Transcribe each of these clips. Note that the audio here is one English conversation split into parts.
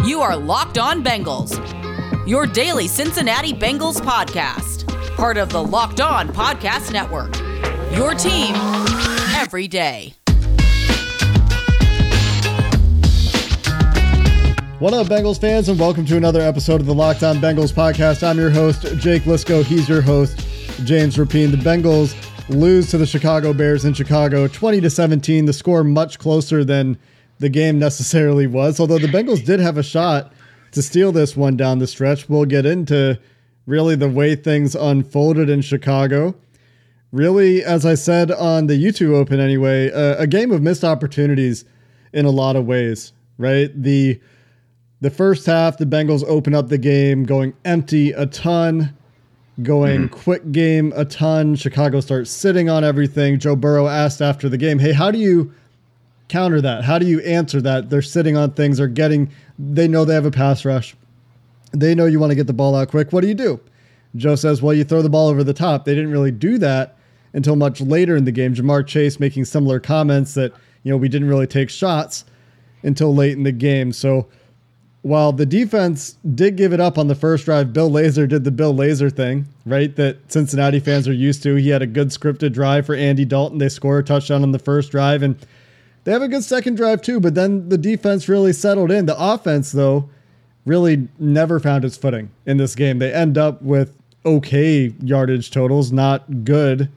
You are Locked On Bengals, your daily Cincinnati Bengals podcast, part of the Locked On Podcast Network. Your team every day. What up, Bengals fans, and welcome to another episode of the Locked On Bengals podcast. I'm your host, Jake Liskow. He's your host, James Rapien. The Bengals lose to the Chicago Bears in Chicago, 20 to 17. The score much closer than the game necessarily was, although the Bengals did have a shot to steal this one down the stretch. We'll get into really the way things unfolded in Chicago. Really, as I said on the YouTube Open anyway, a, a game of missed opportunities in a lot of ways, right? The the first half, the Bengals open up the game going empty a ton, going mm-hmm. quick game a ton. Chicago starts sitting on everything. Joe Burrow asked after the game, "Hey, how do you counter that? How do you answer that? They're sitting on things, they're getting they know they have a pass rush. They know you want to get the ball out quick. What do you do?" Joe says, "Well, you throw the ball over the top." They didn't really do that until much later in the game. Ja'Marr Chase making similar comments that, you know, we didn't really take shots until late in the game. So, while the defense did give it up on the first drive, Bill Lazor did the Bill Lazor thing, right? That Cincinnati fans are used to. He had a good scripted drive for Andy Dalton. They score a touchdown on the first drive, and they have a good second drive too. But then the defense really settled in. The offense, though, really never found its footing in this game. They end up with okay yardage totals, not good.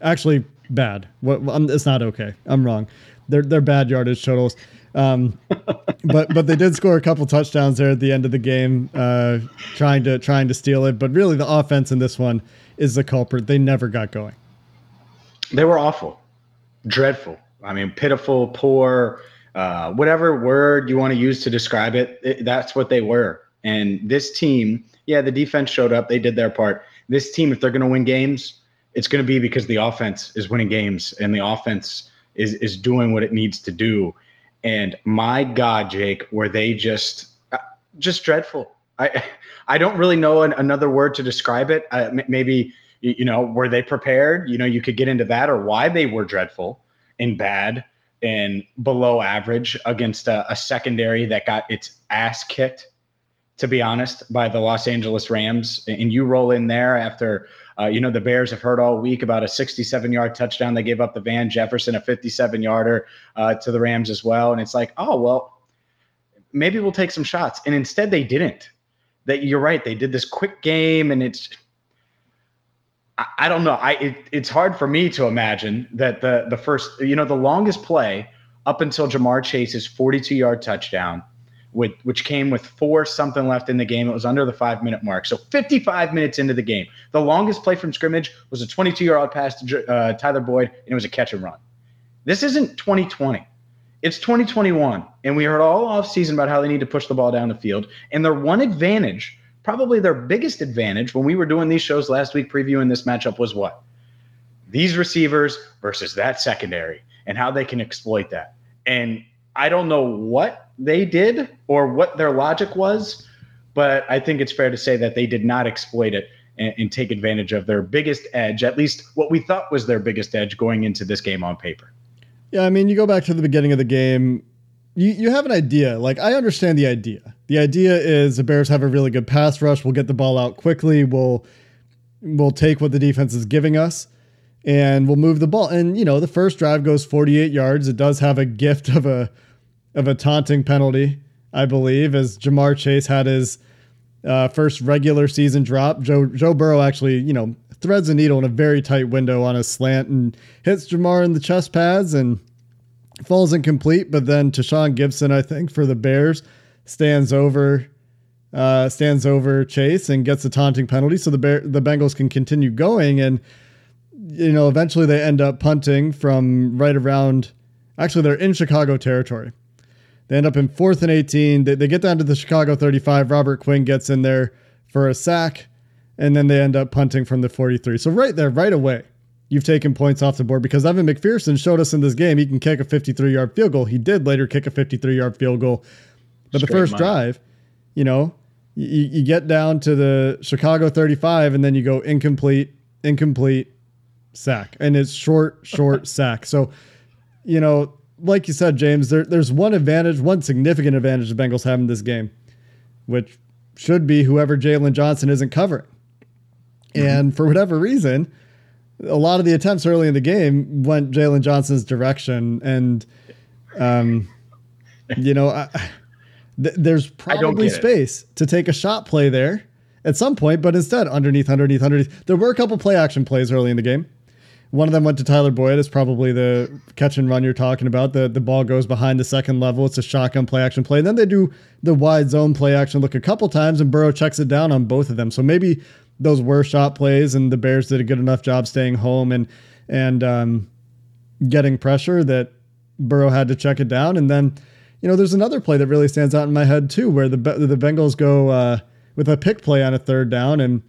Actually, bad. What? It's not okay. I'm wrong. They're they're bad yardage totals. Um, but but they did score a couple touchdowns there at the end of the game, uh, trying to trying to steal it. But really, the offense in this one is the culprit. They never got going. They were awful, dreadful. I mean, pitiful, poor, uh, whatever word you want to use to describe it, it. That's what they were. And this team, yeah, the defense showed up. They did their part. This team, if they're going to win games, it's going to be because the offense is winning games and the offense is is doing what it needs to do. And my God, Jake, were they just uh, just dreadful? I I don't really know an, another word to describe it. Uh, maybe you know were they prepared? You know, you could get into that or why they were dreadful and bad and below average against a, a secondary that got its ass kicked. To be honest, by the Los Angeles Rams, and you roll in there after uh, you know, the Bears have heard all week about a 67 yard touchdown. They gave up the Van Jefferson, a 57 yarder uh, to the Rams as well. And it's like, oh, well, maybe we'll take some shots. And instead, they didn't. That you're right. They did this quick game, and it's, I, I don't know. I it, it's hard for me to imagine that the the first, you know, the longest play up until Ja'Marr Chase's 42 yard touchdown with which came with four something left in the game. It was under the five minute mark. So 55 minutes into the game, the longest play from scrimmage was a 22 year old pass to uh, Tyler Boyd, and it was a catch and run. This isn't 2020. It's 2021, and we heard all off season about how they need to push the ball down the field. And their one advantage, probably their biggest advantage, when we were doing these shows last week previewing this matchup, was what? These receivers versus that secondary, and how they can exploit that. And I don't know what they did or what their logic was, but I think it's fair to say that they did not exploit it and, and, take advantage of their biggest edge, at least what we thought was their biggest edge going into this game on paper. Yeah, I mean, you go back to the beginning of the game, you, you have an idea. Like, I understand the idea. The idea is the Bears have a really good pass rush. We'll get the ball out quickly. We'll we'll take what the defense is giving us and we'll move the ball. And you know, the first drive goes 48 yards. It does have a gift of a of a taunting penalty, I believe, as Ja'Marr Chase had his uh, first regular season drop. Joe Joe Burrow actually, you know, threads a needle in a very tight window on a slant and hits Ja'Marr in the chest pads and falls incomplete. But then Tashaun Gipson, I think, for the Bears, stands over uh, stands over Chase and gets a taunting penalty, so the Bear, the Bengals can continue going. And you know, eventually they end up punting from right around. Actually, they're in Chicago territory. They end up in fourth and 18. They, they get down to the Chicago 35. Robert Quinn gets in there for a sack, and then they end up punting from the 43. So, right there, right away, you've taken points off the board because Evan McPherson showed us in this game he can kick a 53 yard field goal. He did later kick a 53 yard field goal. But Straight the first drive, you know, you, you get down to the Chicago 35 and then you go incomplete, incomplete, sack. And it's short, short sack. So, you know, like you said, James, there, there's one advantage, one significant advantage the Bengals have in this game. which should be whoever Jaylon Johnson isn't covering. Mm-hmm. And for whatever reason, a lot of the attempts early in the game went Jaylon Johnson's direction, and um, you know, I, th- there's probably space it. to take a shot play there at some point, but instead, underneath, underneath, underneath. There were a couple play action plays early in the game. One of them went to Tyler Boyd. It's probably the catch and run you're talking about. The the ball goes behind the second level. It's a shotgun play action play. And then they do the wide zone play action look a couple times, and Burrow checks it down on both of them. So maybe those were shot plays, and the Bears did a good enough job staying home and and um, getting pressure that Burrow had to check it down. And then, you know, there's another play that really stands out in my head too, where the the Bengals go uh, with a pick play on a third down, and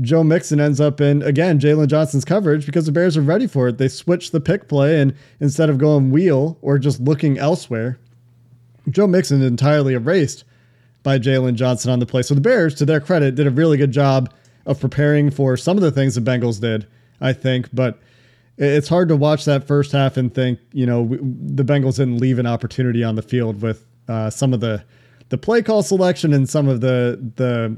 Joe Mixon ends up in again Jaylon Johnson's coverage because the Bears are ready for it. They switch the pick play, and instead of going wheel or just looking elsewhere, Joe Mixon is entirely erased by Jaylon Johnson on the play. So the Bears, to their credit, did a really good job of preparing for some of the things the Bengals did, I think. But it's hard to watch that first half and think, you know, the Bengals didn't leave an opportunity on the field with uh, some of the the play call selection and some of the the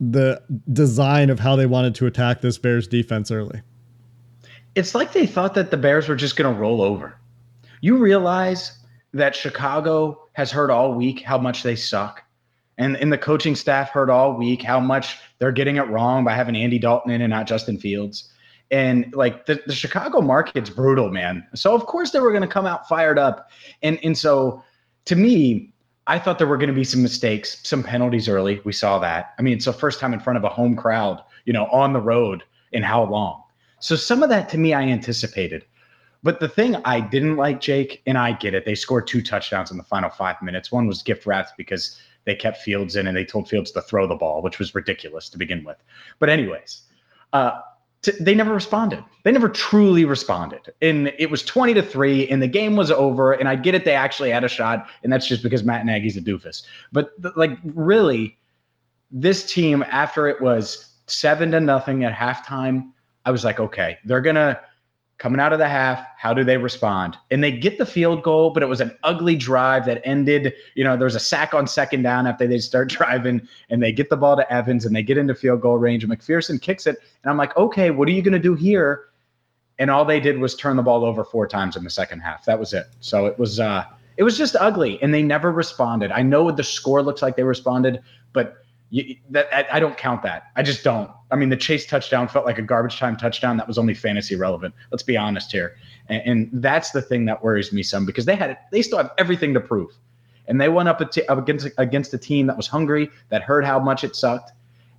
the design of how they wanted to attack this Bears defense early. It's like they thought that the Bears were just going to roll over. You realize that Chicago has heard all week how much they suck. And, and the coaching staff heard all week how much they're getting it wrong by having Andy Dalton in and not Justin Fields. And like the, the Chicago market's brutal, man. So of course they were going to come out fired up. And and so to me, I thought there were going to be some mistakes, some penalties early. We saw that. I mean, it's the first time in front of a home crowd, you know, on the road in how long. So some of that to me I anticipated. But the thing I didn't like, Jake, and I get it, they scored two touchdowns in the final five minutes. One was gift wrapped because they kept Fields in and they told Fields to throw the ball, which was ridiculous to begin with. But anyways, uh, to, they never responded. They never truly responded. And it was 20 to 3 and the game was over and I get it they actually had a shot and that's just because Matt Nagy's a doofus. But like really this team after it was 7 to nothing at halftime, I was like, okay, they're going to coming out of the half, how do they respond? And they get the field goal, but it was an ugly drive that ended. You know, there was a sack on second down after they start driving, and they get the ball to Evans and they get into field goal range. And McPherson kicks it, and I'm like, okay, what are you going to do here? And all they did was turn the ball over four times in the second half. That was it. So it was uh, it was just ugly, and they never responded. I know what the score looks like they responded, but you, that I, I, don't count that. I just don't. I mean, the Chase touchdown felt like a garbage time touchdown that was only fantasy relevant. Let's be honest here, and, and that's the thing that worries me some because they had they still have everything to prove, and they went up, up against against a team that was hungry that heard how much it sucked,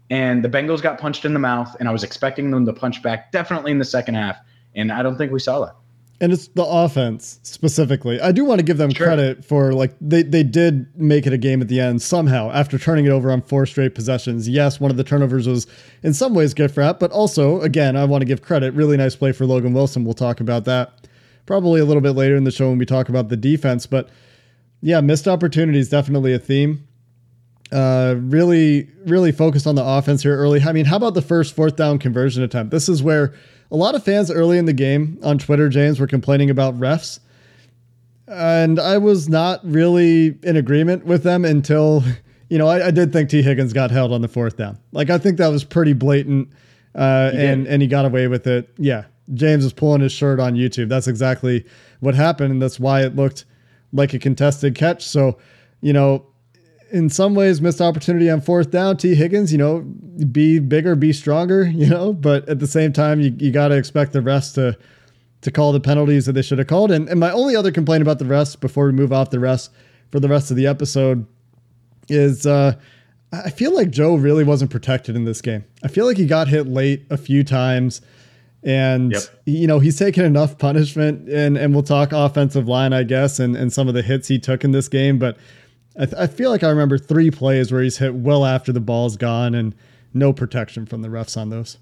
and the Bengals got punched in the mouth, and I was expecting them to punch back definitely in the second half, and I don't think we saw that and it's the offense specifically. I do want to give them sure. credit for like they they did make it a game at the end somehow after turning it over on four straight possessions. Yes, one of the turnovers was in some ways gift wrap, but also again I want to give credit. Really nice play for Logan Wilson. We'll talk about that probably a little bit later in the show when we talk about the defense. But yeah, missed opportunities definitely a theme. Uh, really, really focused on the offense here early. I mean, how about the first fourth down conversion attempt? This is where a lot of fans early in the game on Twitter, James, were complaining about refs. And I was not really in agreement with them until, you know, I, I did think Tee Higgins got held on the fourth down. Like, I think that was pretty blatant. Uh, and, and he got away with it. Yeah. James was pulling his shirt on YouTube. That's exactly what happened. And that's why it looked like a contested catch. So, you know, in some ways missed opportunity on fourth down. Tee Higgins, you know, be bigger, be stronger, you know, but at the same time, you, you got to expect the rest to to call the penalties that they should have called. And, and my only other complaint about the rest before we move off the rest for the rest of the episode is uh, I feel like Joe really wasn't protected in this game. I feel like he got hit late a few times. And yep. you know he's taken enough punishment, and and we'll talk offensive line, I guess, and and some of the hits he took in this game. But I, th- I feel like I remember three plays where he's hit well after the ball's gone and no protection from the refs on those.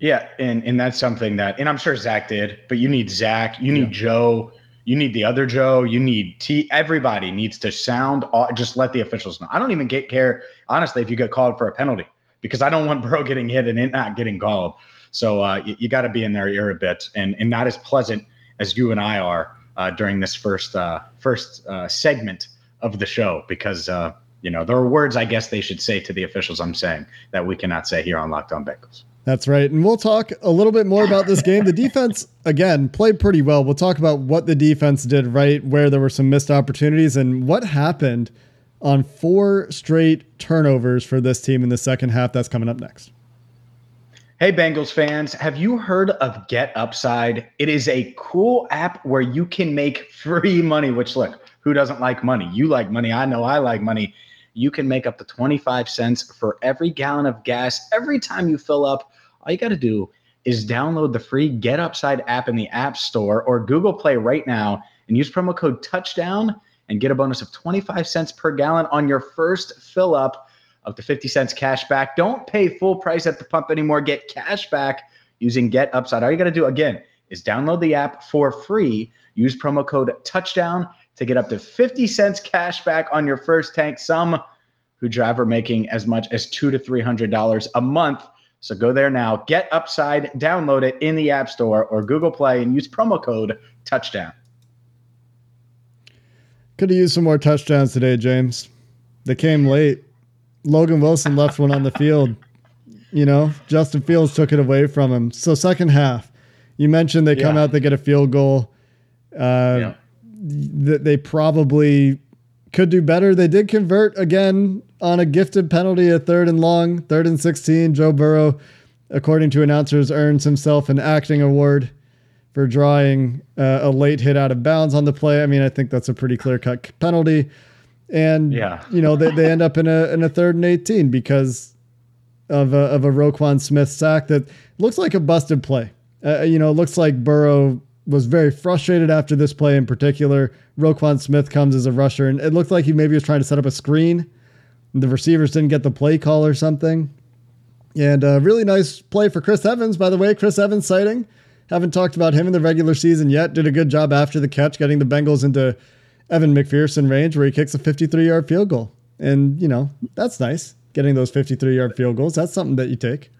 Yeah, and and that's something that, and I'm sure Zac did, but you need Zac, you need yeah. Joe, you need the other Joe, you need Tee. Everybody needs to sound. Just let the officials know. I don't even get care honestly if you get called for a penalty because I don't want Bro getting hit and it not getting called. So uh, you, you got to be in their ear a bit, and and not as pleasant as you and I are uh, during this first uh, first uh, segment of the show because uh, You know, there are words I guess they should say to the officials. I'm saying that we cannot say here on Locked On Bengals. That's right. And we'll talk a little bit more about this game. The defense, again, played pretty well. We'll talk about what the defense did right, where there were some missed opportunities, and what happened on four straight turnovers for this team in the second half. That's coming up next. Hey, Bengals fans, have you heard of Get Upside? It is a cool app where you can make free money, which, look, who doesn't like money? You like money. I know I like money. You can make up to 25 cents for every gallon of gas every time you fill up. All you got to do is download the free Get Upside app in the App Store or Google Play right now and use promo code touchdown and get a bonus of 25 cents per gallon on your first fill up up to 50 cents cash back. Don't pay full price at the pump anymore. Get cash back using Get Upside. All you got to do again is download the app for free. Use promo code touchdown to get up to 50 cents cash back on your first tank. Some who drive are making as much as two to three hundred dollars a month. So go there now, get Upside, download it in the App Store or Google Play, and use promo code touchdown. Could have used some more touchdowns today, James. They came late. Logan Wilson left one on the field. You know, Justin Fields took it away from him. So second half, you mentioned they come out, they get a field goal. Uh, th- they probably could do better. They did convert again on a gifted penalty, a third and long, third and 16. Joe Burrow, according to announcers, earns himself an acting award for drawing uh, a late hit out of bounds on the play. I mean, I think that's a pretty clear cut penalty. And Yeah. you know they, they end up in a in a third and eighteen because of a of a Roquan Smith sack that looks like a busted play. Uh, you know, it looks like Burrow was very frustrated after this play in particular. Roquan Smith comes as a rusher, and it looked like he maybe was trying to set up a screen. The receivers didn't get the play call or something. And a really nice play for Chris Evans, by the way. Chris Evans sighting. Haven't talked about him in the regular season yet. Did a good job after the catch, getting the Bengals into Evan McPherson range where he kicks a 53 yard field goal. And, you know, that's nice. Getting those 53 yard field goals. That's something that you take.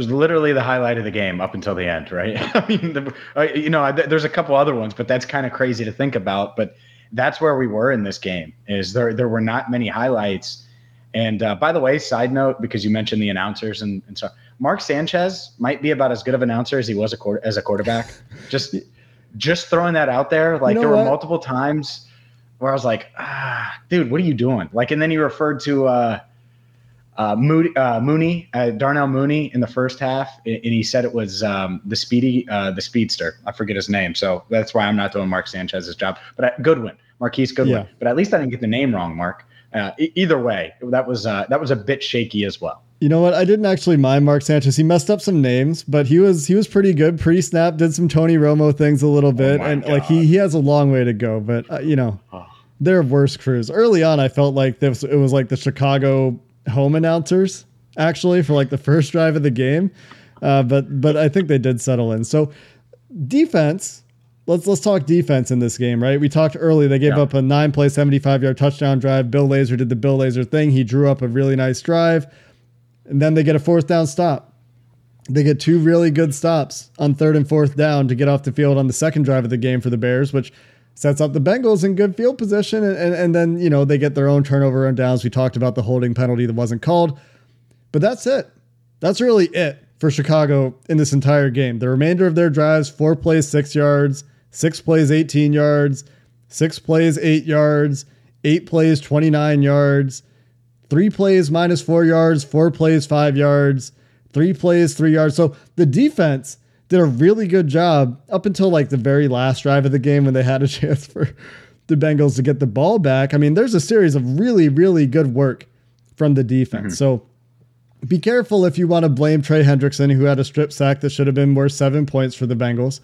Was literally the highlight of the game up until the end, right? I mean, the, uh, you know, th- there's a couple other ones, but that's kind of crazy to think about. But that's where we were in this game. Is there there were not many highlights. And uh, by the way, side note, because you mentioned the announcers and, and so Mark Sanchez might be about as good of an announcer as he was a quarter, as a quarterback. Just just throwing that out there. Like know there were multiple times where I was like, ah, dude, what are you doing? Like, and then he referred to uh, uh, Moody, uh, Mooney, uh, Darnell Mooney in the first half, and he said it was um, the speedy, uh, the speedster. I forget his name, so that's why I'm not doing Mark Sanchez's job. But uh, Goodwin, Marquise Goodwin. Yeah. But at least I didn't get the name wrong, Mark. Uh, e- either way, that was uh, that was a bit shaky as well. You know what? I didn't actually mind Mark Sanchez. He messed up some names, but he was he was pretty good. Pre snap did some Tony Romo things a little bit, Oh and like he he has a long way to go. But uh, you know, Oh. there are worse crews. Early on, I felt like this it was like the Chicago home announcers actually for like the first drive of the game, uh, but but I think they did settle in. So defense. Let's let's talk defense in this game, right? We talked early. They gave Yeah. up a nine play, 75 yard touchdown drive. Bill Lazor did the Bill Lazor thing. He drew up a really nice drive. And then they get a fourth down stop. They get two really good stops on third and fourth down to get off the field on the second drive of the game for the Bears, which sets up the Bengals in good field position. And, and, and then, you know, they get their own turnover and downs. We talked about the holding penalty that wasn't called. But that's it. That's really it for Chicago in this entire game. The remainder of their drives, four plays, six yards, six plays, 18 yards, six plays, eight yards, eight plays, 29 yards, three plays, minus four yards, four plays, five yards, three plays, three yards. So the defense did a really good job up until like the very last drive of the game when they had a chance for the Bengals to get the ball back. I mean, there's a series of really, really good work from the defense. Mm-hmm. So be careful if you want to blame Trey Hendrickson, who had a strip sack that should have been worth seven points for the Bengals.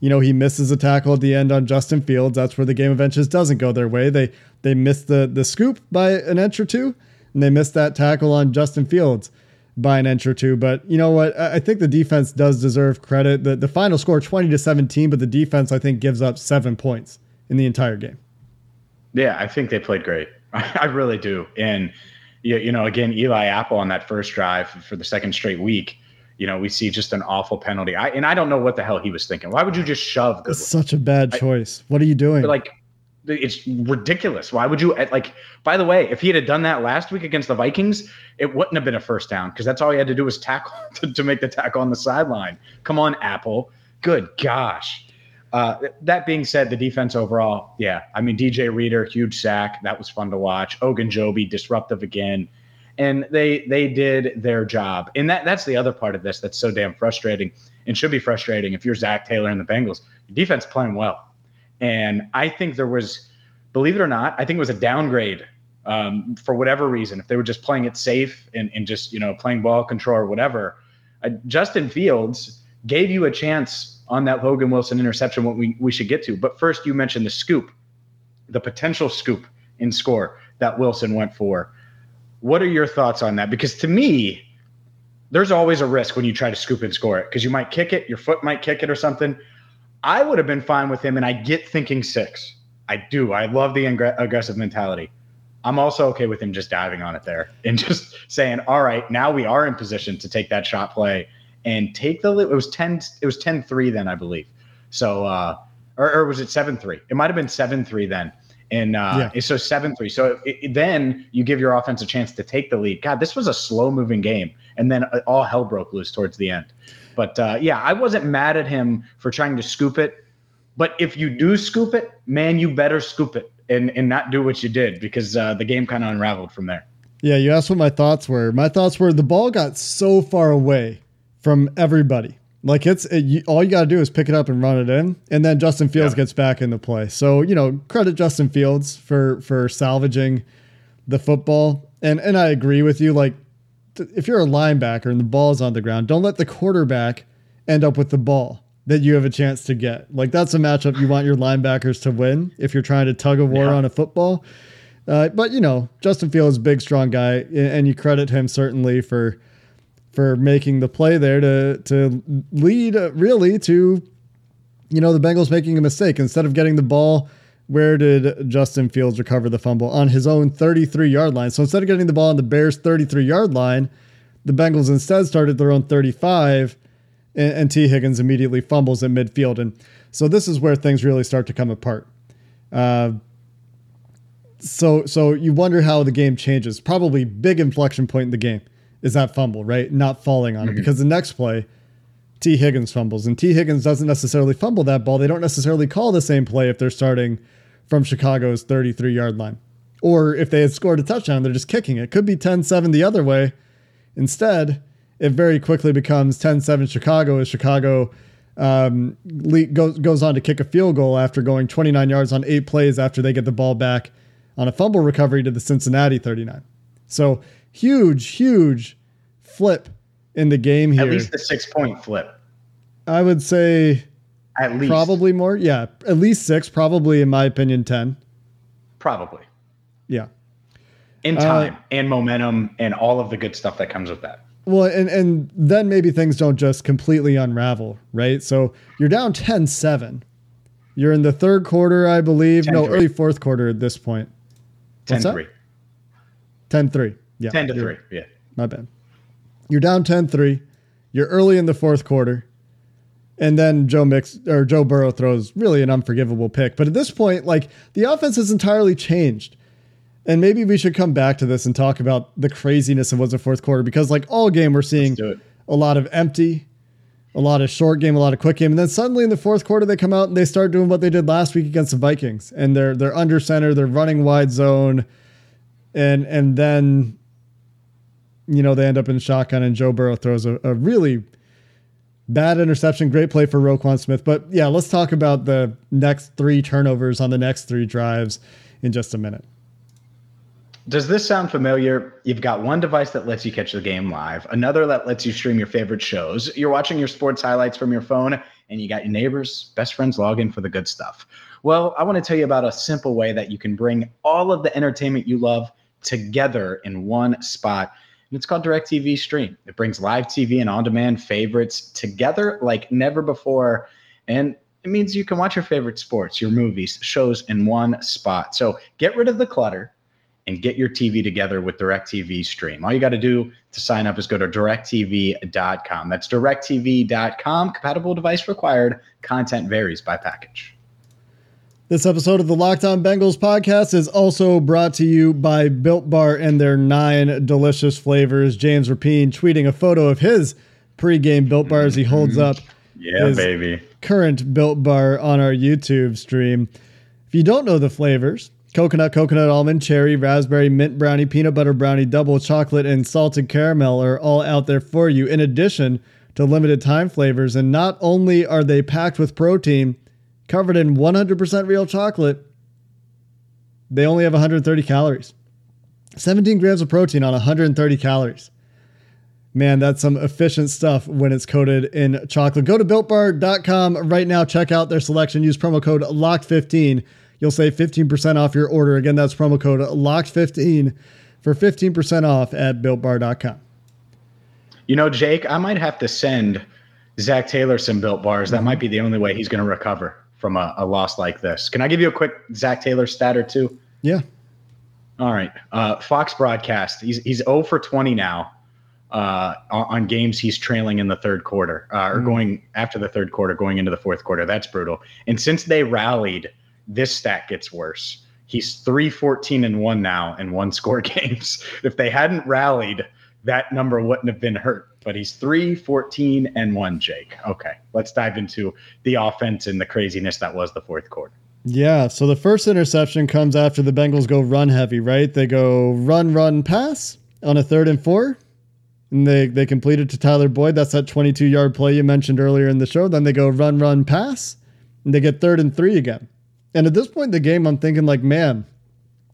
You know, he misses a tackle at the end on Justin Fields. That's where the game of inches doesn't go their way. They they missed the the scoop by an inch or two, and they missed that tackle on Justin Fields by an inch or two. But you know what? I I think the defense does deserve credit. The the final score 20 to 17, but the defense I think gives up seven points in the entire game. Yeah, I think they played great. I really do. And you, you know, again, Eli Apple on that first drive for the second straight week. You know, we see just an awful penalty. I and I don't know what the hell he was thinking. Why would you just shove Goodwin? Such a bad choice. what are you doing? Like, It's ridiculous. Why would you like? By the way, if he had done that last week against the Vikings, it wouldn't have been a first down because that's all he had to do was tackle to, to make the tackle on the sideline. Come on, Apple. Good gosh. Uh, that being said, the defense overall, yeah. I mean, DJ Reader, huge sack. That was fun to watch. Ogunjobi, disruptive again. And they they did their job. And that that's the other part of this that's so damn frustrating and should be frustrating if you're Zac Taylor and the Bengals. Defense playing well. And I think there was, believe it or not, I think it was a downgrade um, for whatever reason. If they were just playing it safe and, and just, you know, playing ball control or whatever, uh, Justin Fields gave you a chance on that Logan Wilson interception, what we, we should get to. But first, you mentioned the scoop, the potential scoop in score that Wilson went for. What are your thoughts on that? Because to me, there's always a risk when you try to scoop and score it because you might kick it, your foot might kick it or something. I would have been fine with him, and I get thinking six. I do. I love the aggressive mentality. I'm also okay with him just diving on it there and just saying, "All right, now we are in position to take that shot play and take the lead. it was 10 it was 10-3 then I believe. So uh or, or was it 7-3? It might have been 7-3 then. And uh yeah. so 7-3. So it, it, then you give your offense a chance to take the lead. God, this was a slow moving game and then uh, all hell broke loose towards the end. But uh yeah, I wasn't mad at him for trying to scoop it. But if you do scoop it, man, you better scoop it and and not do what you did because uh, the game kind of unraveled from there. Yeah, you asked what my thoughts were. My thoughts were the ball got so far away from everybody. Like it's it, you, all you got to do is pick it up and run it in, and then Justin Fields yeah. gets back into play. So you know, credit Justin Fields for for salvaging the football. And and I agree with you. Like if you're a linebacker and the ball's on the ground, don't let the quarterback end up with the ball that you have a chance to get. Like that's a matchup you want your linebackers to win if you're trying to tug of war yeah. on a football. Uh, but you know, Justin Fields, is a big, strong guy, and you credit him certainly for for making the play there to to lead uh, really to you know the Bengals making a mistake instead of getting the ball where did Justin Fields recover the fumble on his own 33 yard line so instead of getting the ball on the Bears 33 yard line the Bengals instead started their own 35 and, and Tee Higgins immediately fumbles at midfield and so this is where things really start to come apart uh, so so you wonder how the game changes probably big inflection point in the game is that fumble, right? Not falling on it. Mm-hmm. Because the next play, Tee Higgins fumbles, and Tee Higgins doesn't necessarily fumble that ball. They don't necessarily call the same play if they're starting from Chicago's 33 yard line. Or if they had scored a touchdown, they're just kicking it. Could be 10 7 the other way. Instead, it very quickly becomes 10 7 Chicago as Chicago um, goes, goes on to kick a field goal after going 29 yards on eight plays after they get the ball back on a fumble recovery to the Cincinnati 39. So huge, huge flip in the game here. At least a six point flip. I would say at least probably more. Yeah, at least six. Probably, in my opinion, ten. Probably. Yeah. In time uh, and momentum and all of the good stuff that comes with that. Well, and and then maybe things don't just completely unravel, right? So you're down 10-7. You're in the third quarter, I believe. No, early fourth quarter at this point. 10-3. 10-3. Yeah. 10 to 3. Yeah. My bad. You're down 10 3. You're early in the fourth quarter. And then Joe Mix or Joe Burrow throws really an unforgivable pick. But at this point, like the offense has entirely changed. And maybe we should come back to this and talk about the craziness of what's the fourth quarter because like all game we're seeing a lot of empty, a lot of short game, a lot of quick game, and then suddenly in the fourth quarter they come out and they start doing what they did last week against the Vikings, and they're they're under center, they're running wide zone, and and then you know, they end up in shotgun and Joe Burrow throws a, a really bad interception. Great play for Roquan Smith. But yeah, let's talk about the next three turnovers on the next three drives in just a minute. Does this sound familiar? You've got one device that lets you catch the game live, another that lets you stream your favorite shows. You're watching your sports highlights from your phone, and you got your neighbors, best friends log in for the good stuff. Well, I want to tell you about a simple way that you can bring all of the entertainment you love together in one spot and it's called DirecTV Stream. It brings live TV and on demand favorites together like never before. And it means you can watch your favorite sports, your movies, shows in one spot. So get rid of the clutter and get your TV together with DirecTV Stream. All you got to do to sign up is go to directv.com. That's directv.com. Compatible device required. Content varies by package. This episode of the Locked On Bengals podcast is also brought to you by Built Bar and their nine delicious flavors. James Rapien tweeting a photo of his pregame Built Bar as he holds mm-hmm. up Yeah, his baby. current Built Bar on our YouTube stream. If you don't know the flavors, coconut, coconut, almond, cherry, raspberry, mint brownie, peanut butter brownie, double chocolate, and salted caramel are all out there for you, in addition to limited time flavors. And not only are they packed with protein, covered in 100% real chocolate, they only have 130 calories. 17 grams of protein on 130 calories. Man, that's some efficient stuff when it's coated in chocolate. Go to builtbar.com right now. Check out their selection. Use promo code LOCKED15. You'll save 15% off your order. Again, that's promo code LOCKED15 for 15% off at builtbar.com. You know, Jake, I might have to send Zac Taylor some built bars. That might be the only way he's going to recover from a, a loss like this. Can I give you a quick Zac Taylor stat or two? Yeah. All right. Uh, Fox broadcast. He's he's 0 for 20 now uh, on, games he's trailing in the third quarter uh, or going after the third quarter, going into the fourth quarter. That's brutal. And since they rallied, this stat gets worse. He's 3 14 and 1 now in one score games. If they hadn't rallied, that number wouldn't have been hurt. But he's 3 14 and 1, Jake. Okay. Let's dive into the offense and the craziness that was the fourth quarter. Yeah. So the first interception comes after the Bengals go run heavy, right? They go run, run, pass on a third and four. And they, they complete it to Tyler Boyd. That's that 22 yard play you mentioned earlier in the show. Then they go run, run, pass. And they get third and three again. And at this point in the game, I'm thinking, like, man,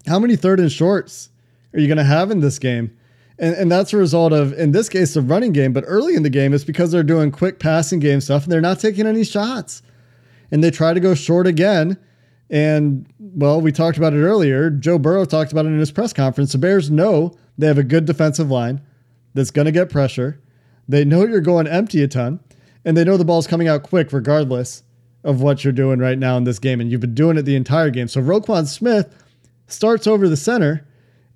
how many third and shorts are you going to have in this game? And, and that's a result of, in this case, the running game. But early in the game, it's because they're doing quick passing game stuff and they're not taking any shots. And they try to go short again. And, well, we talked about it earlier. Joe Burrow talked about it in his press conference. The Bears know they have a good defensive line that's going to get pressure. They know you're going empty a ton. And they know the ball's coming out quick regardless of what you're doing right now in this game. And you've been doing it the entire game. So Roquan Smith starts over the center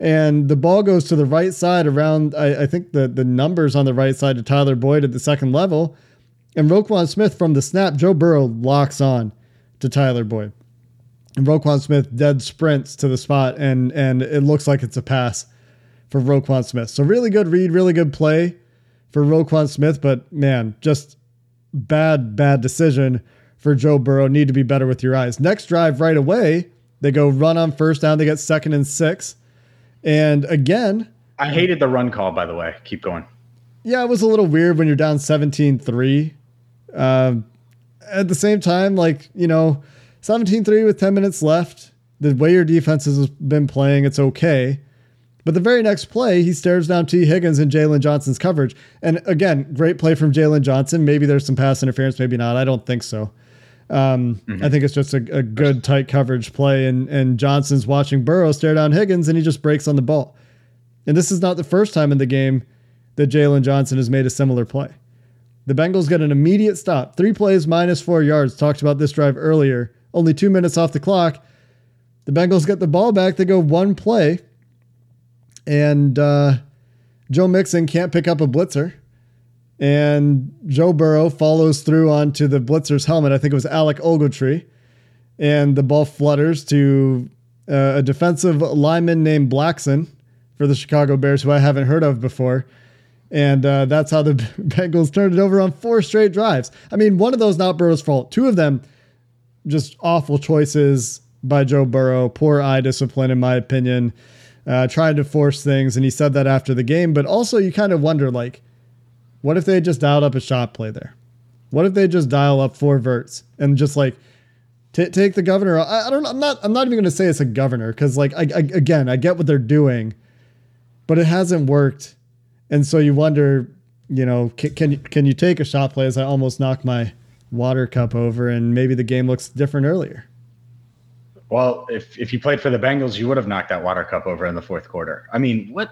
and the ball goes to the right side around, I, I, think the, the numbers on the right side to Tyler Boyd at the second level. And Roquan Smith from the snap, Joe Burrow locks on to Tyler Boyd. And Roquan Smith dead sprints to the spot, and and it looks like it's a pass for Roquan Smith. So really good read, really good play for Roquan Smith, but man, just bad, bad decision for Joe Burrow. Need to be better with your eyes. Next drive right away, they go run on first down. They get second and six. And again, I hated the run call, by the way. Keep going. Yeah, it was a little weird when you're down 17 3. Uh, at the same time, like, you know, 17 3 with 10 minutes left. The way your defense has been playing, it's okay. But the very next play, he stares down Tee Higgins and Jaylon Johnson's coverage. And again, great play from Jaylon Johnson. Maybe there's some pass interference, maybe not. I don't think so. Um, mm-hmm. I think it's just a, a, good tight coverage play, and and Johnson's watching Burrow stare down Higgins, and he just breaks on the ball. And this is not the first time in the game that Jaylon Johnson has made a similar play. The Bengals get an immediate stop, three plays minus four yards. Talked about this drive earlier. Only two minutes off the clock. The Bengals get the ball back. They go one play, and uh, Joe Mixon can't pick up a blitzer and Joe Burrow follows through onto the blitzer's helmet. I think it was Alec Ogletree, and the ball flutters to uh, a defensive lineman named Blackson for the Chicago Bears, who I haven't heard of before. And uh, that's how the Bengals turned it over on four straight drives. I mean, one of those not Burrow's fault. Two of them, just awful choices by Joe Burrow. Poor eye discipline, in my opinion. Uh, trying to force things, and he said that after the game. But also, you kind of wonder, like, what if they just dialed up a shot play there? What if they just dial up four verts and just like t- take the governor? I, I, don't. I'm not. I'm not even going to say it's a governor because like I, I, again, I get what they're doing, but it hasn't worked, and so you wonder, you know, can can you, can you take a shot play as I almost knock my water cup over and maybe the game looks different earlier. Well, if if you played for the Bengals, you would have knocked that water cup over in the fourth quarter. I mean, what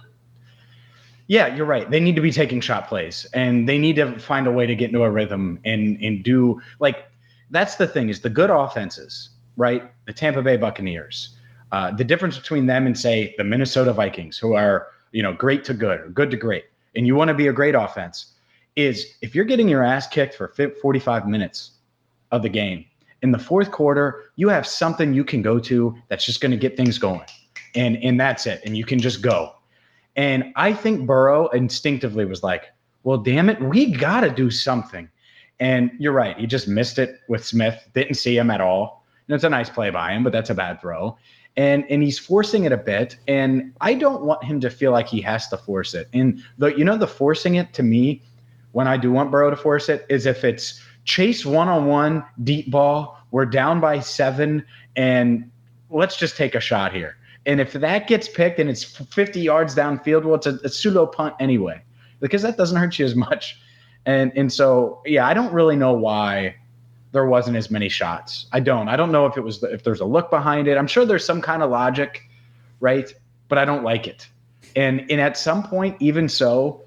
yeah, you're right. They need to be taking shot plays and they need to find a way to get into a rhythm and and do like that's the thing is the good offenses, right? The Tampa Bay Buccaneers. Uh, the difference between them and say the Minnesota Vikings, who are you know great to good or good to great, and you want to be a great offense, is if you're getting your ass kicked for 45 minutes of the game in the fourth quarter, you have something you can go to that's just going to get things going. And and that's it. And you can just go. And I think Burrow instinctively was like, well, damn it, we got to do something. And you're right. He just missed it with Smith, didn't see him at all. And it's a nice play by him, but that's a bad throw. And and he's forcing it a bit. And I don't want him to feel like he has to force it. And the you know, the forcing it to me, when I do want Burrow to force it, is if it's Chase one on one, deep ball, we're down by seven, and let's just take a shot here. And if that gets picked and it's 50 yards downfield, well, it's a, a pseudo punt anyway, because that doesn't hurt you as much. And and so yeah, I don't really know why there wasn't as many shots. I don't. I don't know if it was if there's a look behind it. I'm sure there's some kind of logic, right? But I don't like it. And and at some point, even so,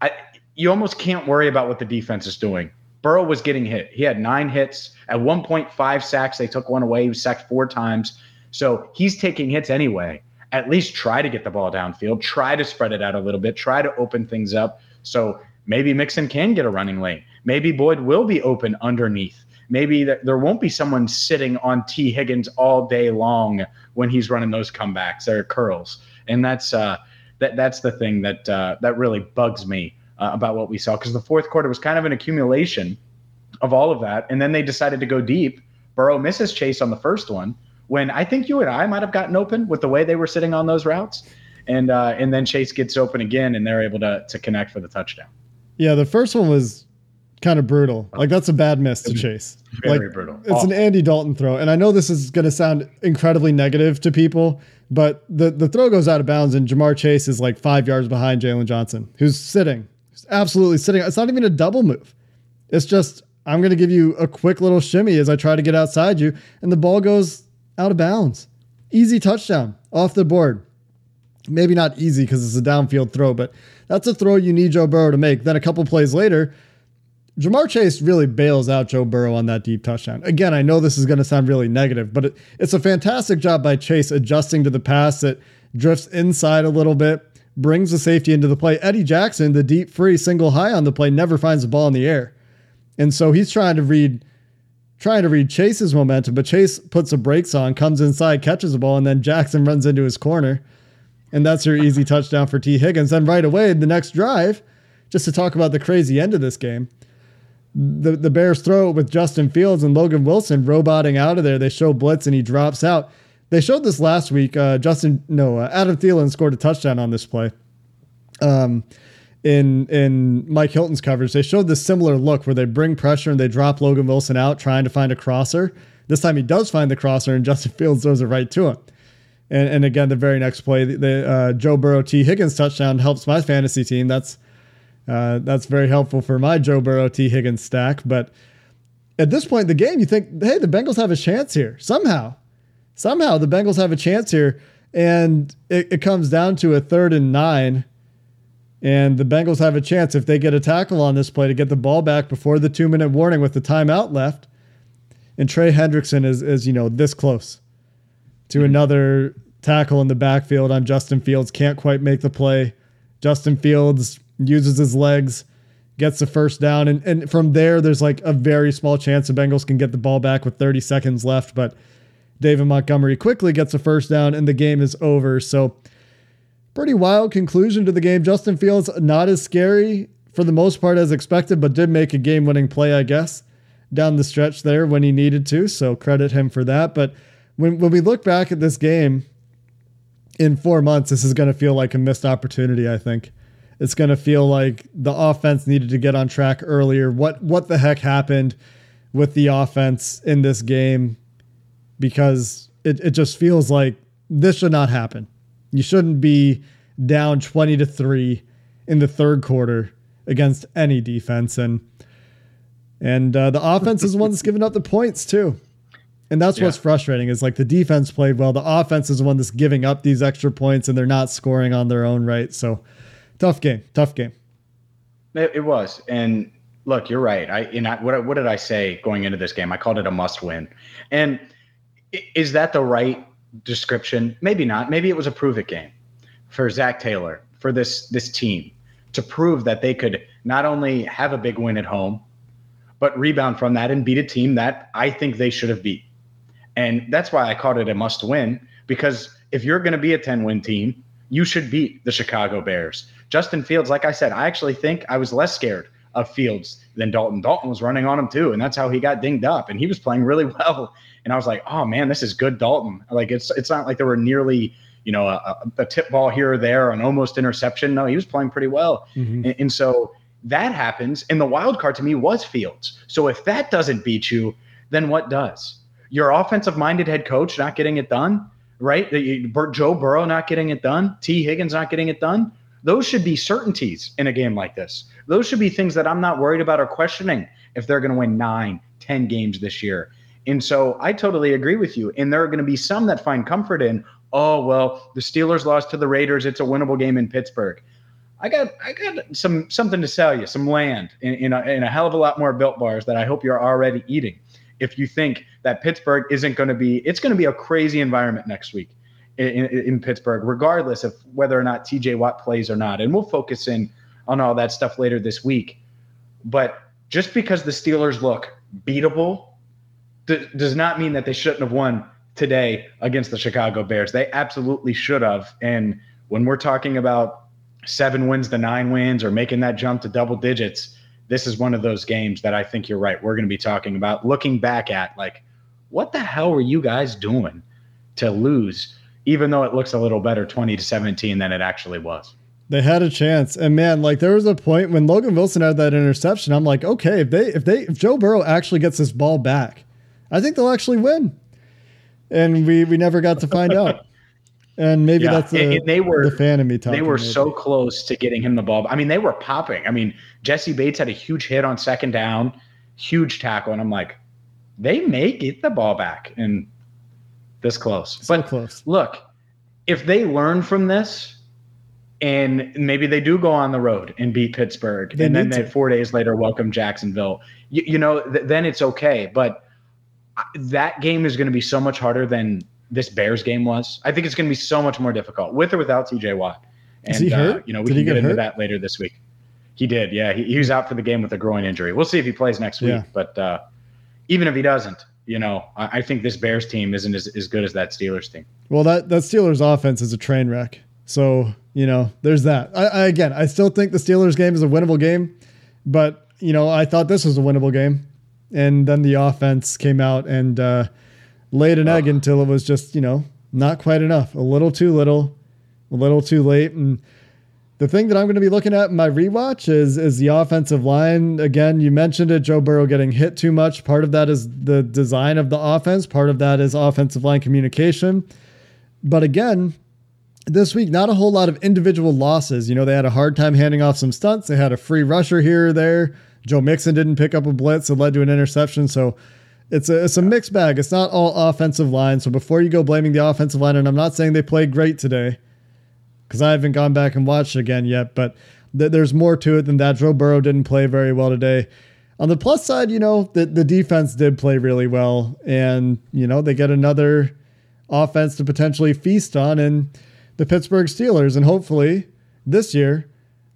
I you almost can't worry about what the defense is doing. Burrow was getting hit. He had nine hits at 1.5 sacks. They took one away. He was sacked four times. So he's taking hits anyway. At least try to get the ball downfield. Try to spread it out a little bit. Try to open things up. So maybe Mixon can get a running lane. Maybe Boyd will be open underneath. Maybe there won't be someone sitting on Tee Higgins all day long when he's running those comebacks or curls. And that's uh, that that's the thing that uh, that really bugs me uh, about what we saw because the fourth quarter was kind of an accumulation of all of that, and then they decided to go deep. Burrow misses Chase on the first one when I think you and I might have gotten open with the way they were sitting on those routes, and uh, and then Chase gets open again, and they're able to to connect for the touchdown. Yeah, the first one was kind of brutal. Like that's a bad miss to Chase. Very like, brutal. It's an Andy Dalton throw, and I know this is going to sound incredibly negative to people, but the the throw goes out of bounds, and Ja'Marr Chase is like five yards behind Jaylon Johnson, who's sitting absolutely sitting. It's not even a double move. It's just I'm going to give you a quick little shimmy as I try to get outside you, and the ball goes out of bounds. Easy touchdown off the board. Maybe not easy because it's a downfield throw, but that's a throw you need Joe Burrow to make. Then a couple plays later, Ja'Marr Chase really bails out Joe Burrow on that deep touchdown. Again, I know this is going to sound really negative, but it, it's a fantastic job by Chase adjusting to the pass that drifts inside a little bit brings the safety into the play. Eddie Jackson, the deep free single high on the play, never finds the ball in the air. And so he's trying to read trying to read Chase's momentum, but Chase puts the brakes on, comes inside, catches the ball, and then Jackson runs into his corner. And that's your easy touchdown for Tee Higgins. Then right away, the next drive, just to talk about the crazy end of this game, the, the Bears throw it with Justin Fields and Logan Wilson roboting out of there. They show blitz and he drops out. They showed this last week. Uh, Justin, no, uh, Adam Thielen scored a touchdown on this play. Um, in in Mike Hilton's coverage, they showed this similar look where they bring pressure and they drop Logan Wilson out trying to find a crosser. This time he does find the crosser and Justin Fields throws it right to him. And, and again, the very next play, the, the uh, Joe Burrow Tee Higgins touchdown helps my fantasy team. That's uh, that's very helpful for my Joe Burrow Tee Higgins stack. But at this point in the game, you think, hey, the Bengals have a chance here somehow somehow the Bengals have a chance here. And it, it comes down to a third and nine. And the Bengals have a chance if they get a tackle on this play to get the ball back before the two minute warning with the timeout left. And Trey Hendrickson is, is you know, this close to mm-hmm. another tackle in the backfield on Justin Fields. Can't quite make the play. Justin Fields uses his legs, gets the first down. And, and from there, there's like a very small chance the Bengals can get the ball back with 30 seconds left. But David Montgomery quickly gets a first down and the game is over. So, pretty wild conclusion to the game. Justin Fields, not as scary for the most part as expected, but did make a game winning play, I guess, down the stretch there when he needed to. So, credit him for that. But when, when we look back at this game in four months, this is going to feel like a missed opportunity, I think. It's going to feel like the offense needed to get on track earlier. What what the heck happened with the offense in this game? because it, it just feels like this should not happen. You shouldn't be down 20 to 3 in the third quarter against any defense and and uh, the offense is the one that's giving up the points too. And that's yeah. what's frustrating is like the defense played well, the offense is the one that's giving up these extra points and they're not scoring on their own right. So tough game, tough game. It, it was. And look, you're right. I and I, what what did I say going into this game? I called it a must win. And is that the right description? Maybe not. Maybe it was a prove it game for Zac Taylor for this this team to prove that they could not only have a big win at home, but rebound from that and beat a team that I think they should have beat. And that's why I called it a must win because if you're going to be a 10 win team, you should beat the Chicago Bears. Justin Fields, like I said, I actually think I was less scared of Fields than Dalton. Dalton was running on him too, and that's how he got dinged up. And he was playing really well. And I was like, oh man, this is good Dalton. Like it's it's not like there were nearly you know a, a tip ball here or there, an almost interception. No, he was playing pretty well. Mm-hmm. And, and so that happens. And the wild card to me was Fields. So if that doesn't beat you, then what does? Your offensive minded head coach not getting it done, right? Joe Burrow not getting it done, Tee Higgins not getting it done. Those should be certainties in a game like this. Those should be things that I'm not worried about or questioning if they're going to win nine, ten games this year. And so I totally agree with you. And there are going to be some that find comfort in, oh, well, the Steelers lost to the Raiders. It's a winnable game in Pittsburgh. I got I got some something to sell you, some land in, in, a, in a hell of a lot more built bars that I hope you're already eating. If you think that Pittsburgh isn't going to be, it's going to be a crazy environment next week in, in, Pittsburgh, regardless of whether or not TJ Watt plays or not. And we'll focus in on all that stuff later this week. But just because the Steelers look beatable does not mean that they shouldn't have won today against the Chicago Bears. They absolutely should have. And when we're talking about seven wins to nine wins or making that jump to double digits, this is one of those games that I think you're right. We're going to be talking about looking back at like, what the hell were you guys doing to lose, even though it looks a little better 20 to 17 than it actually was. They had a chance. And man, like there was a point when Logan Wilson had that interception. I'm like, okay, if they if they if Joe Burrow actually gets this ball back, I think they'll actually win. And we we never got to find out. And maybe yeah. that's the, and they were the fan of me talking. They were maybe. so close to getting him the ball. I mean, they were popping. I mean, Jessie Bates had a huge hit on second down, huge tackle, and I'm like, they may get the ball back and this close. So but close. Look, if they learn from this, and maybe they do go on the road and beat Pittsburgh, they and then they four days later welcome Jacksonville. You, you know, th- then it's okay. But that game is going to be so much harder than this Bears game was. I think it's going to be so much more difficult with or without TJ Watt. And, Is he hurt? Uh, you know, we did can get, get into that later this week. He did. Yeah. He, he, was out for the game with a groin injury. We'll see if he plays next week. Yeah. But uh, even if he doesn't, you know, I, I, think this Bears team isn't as, as good as that Steelers team. Well, that, that Steelers offense is a train wreck. So, you know, there's that. I, I, again, I still think the Steelers game is a winnable game, but, you know, I thought this was a winnable game. And then the offense came out and, uh, laid an egg until it was just, you know, not quite enough. A little too little, a little too late. And the thing that I'm going to be looking at in my rewatch is is the offensive line. Again, you mentioned it, Joe Burrow getting hit too much. Part of that is the design of the offense. Part of that is offensive line communication. But again, this week, not a whole lot of individual losses. You know, they had a hard time handing off some stunts. They had a free rusher here or there. Joe Mixon didn't pick up a blitz. It led to an interception. So it's a it's a mixed bag. It's not all offensive line. So before you go blaming the offensive line, and I'm not saying they played great today, because I haven't gone back and watched it again yet, but th- there's more to it than that. Joe Burrow didn't play very well today. On the plus side, you know, the, the defense did play really well, and you know they get another offense to potentially feast on in the Pittsburgh Steelers, and hopefully this year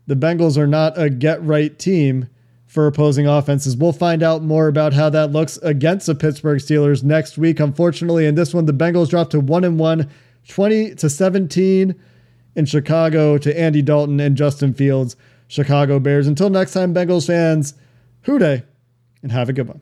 the Bengals are not a get right team for opposing offenses. We'll find out more about how that looks against the Pittsburgh Steelers next week. Unfortunately, in this one, the Bengals dropped to 1 and 1, 20 to 17 in Chicago to Andy Dalton and Justin Fields, Chicago Bears. Until next time, Bengals fans, Who Dey and have a good one.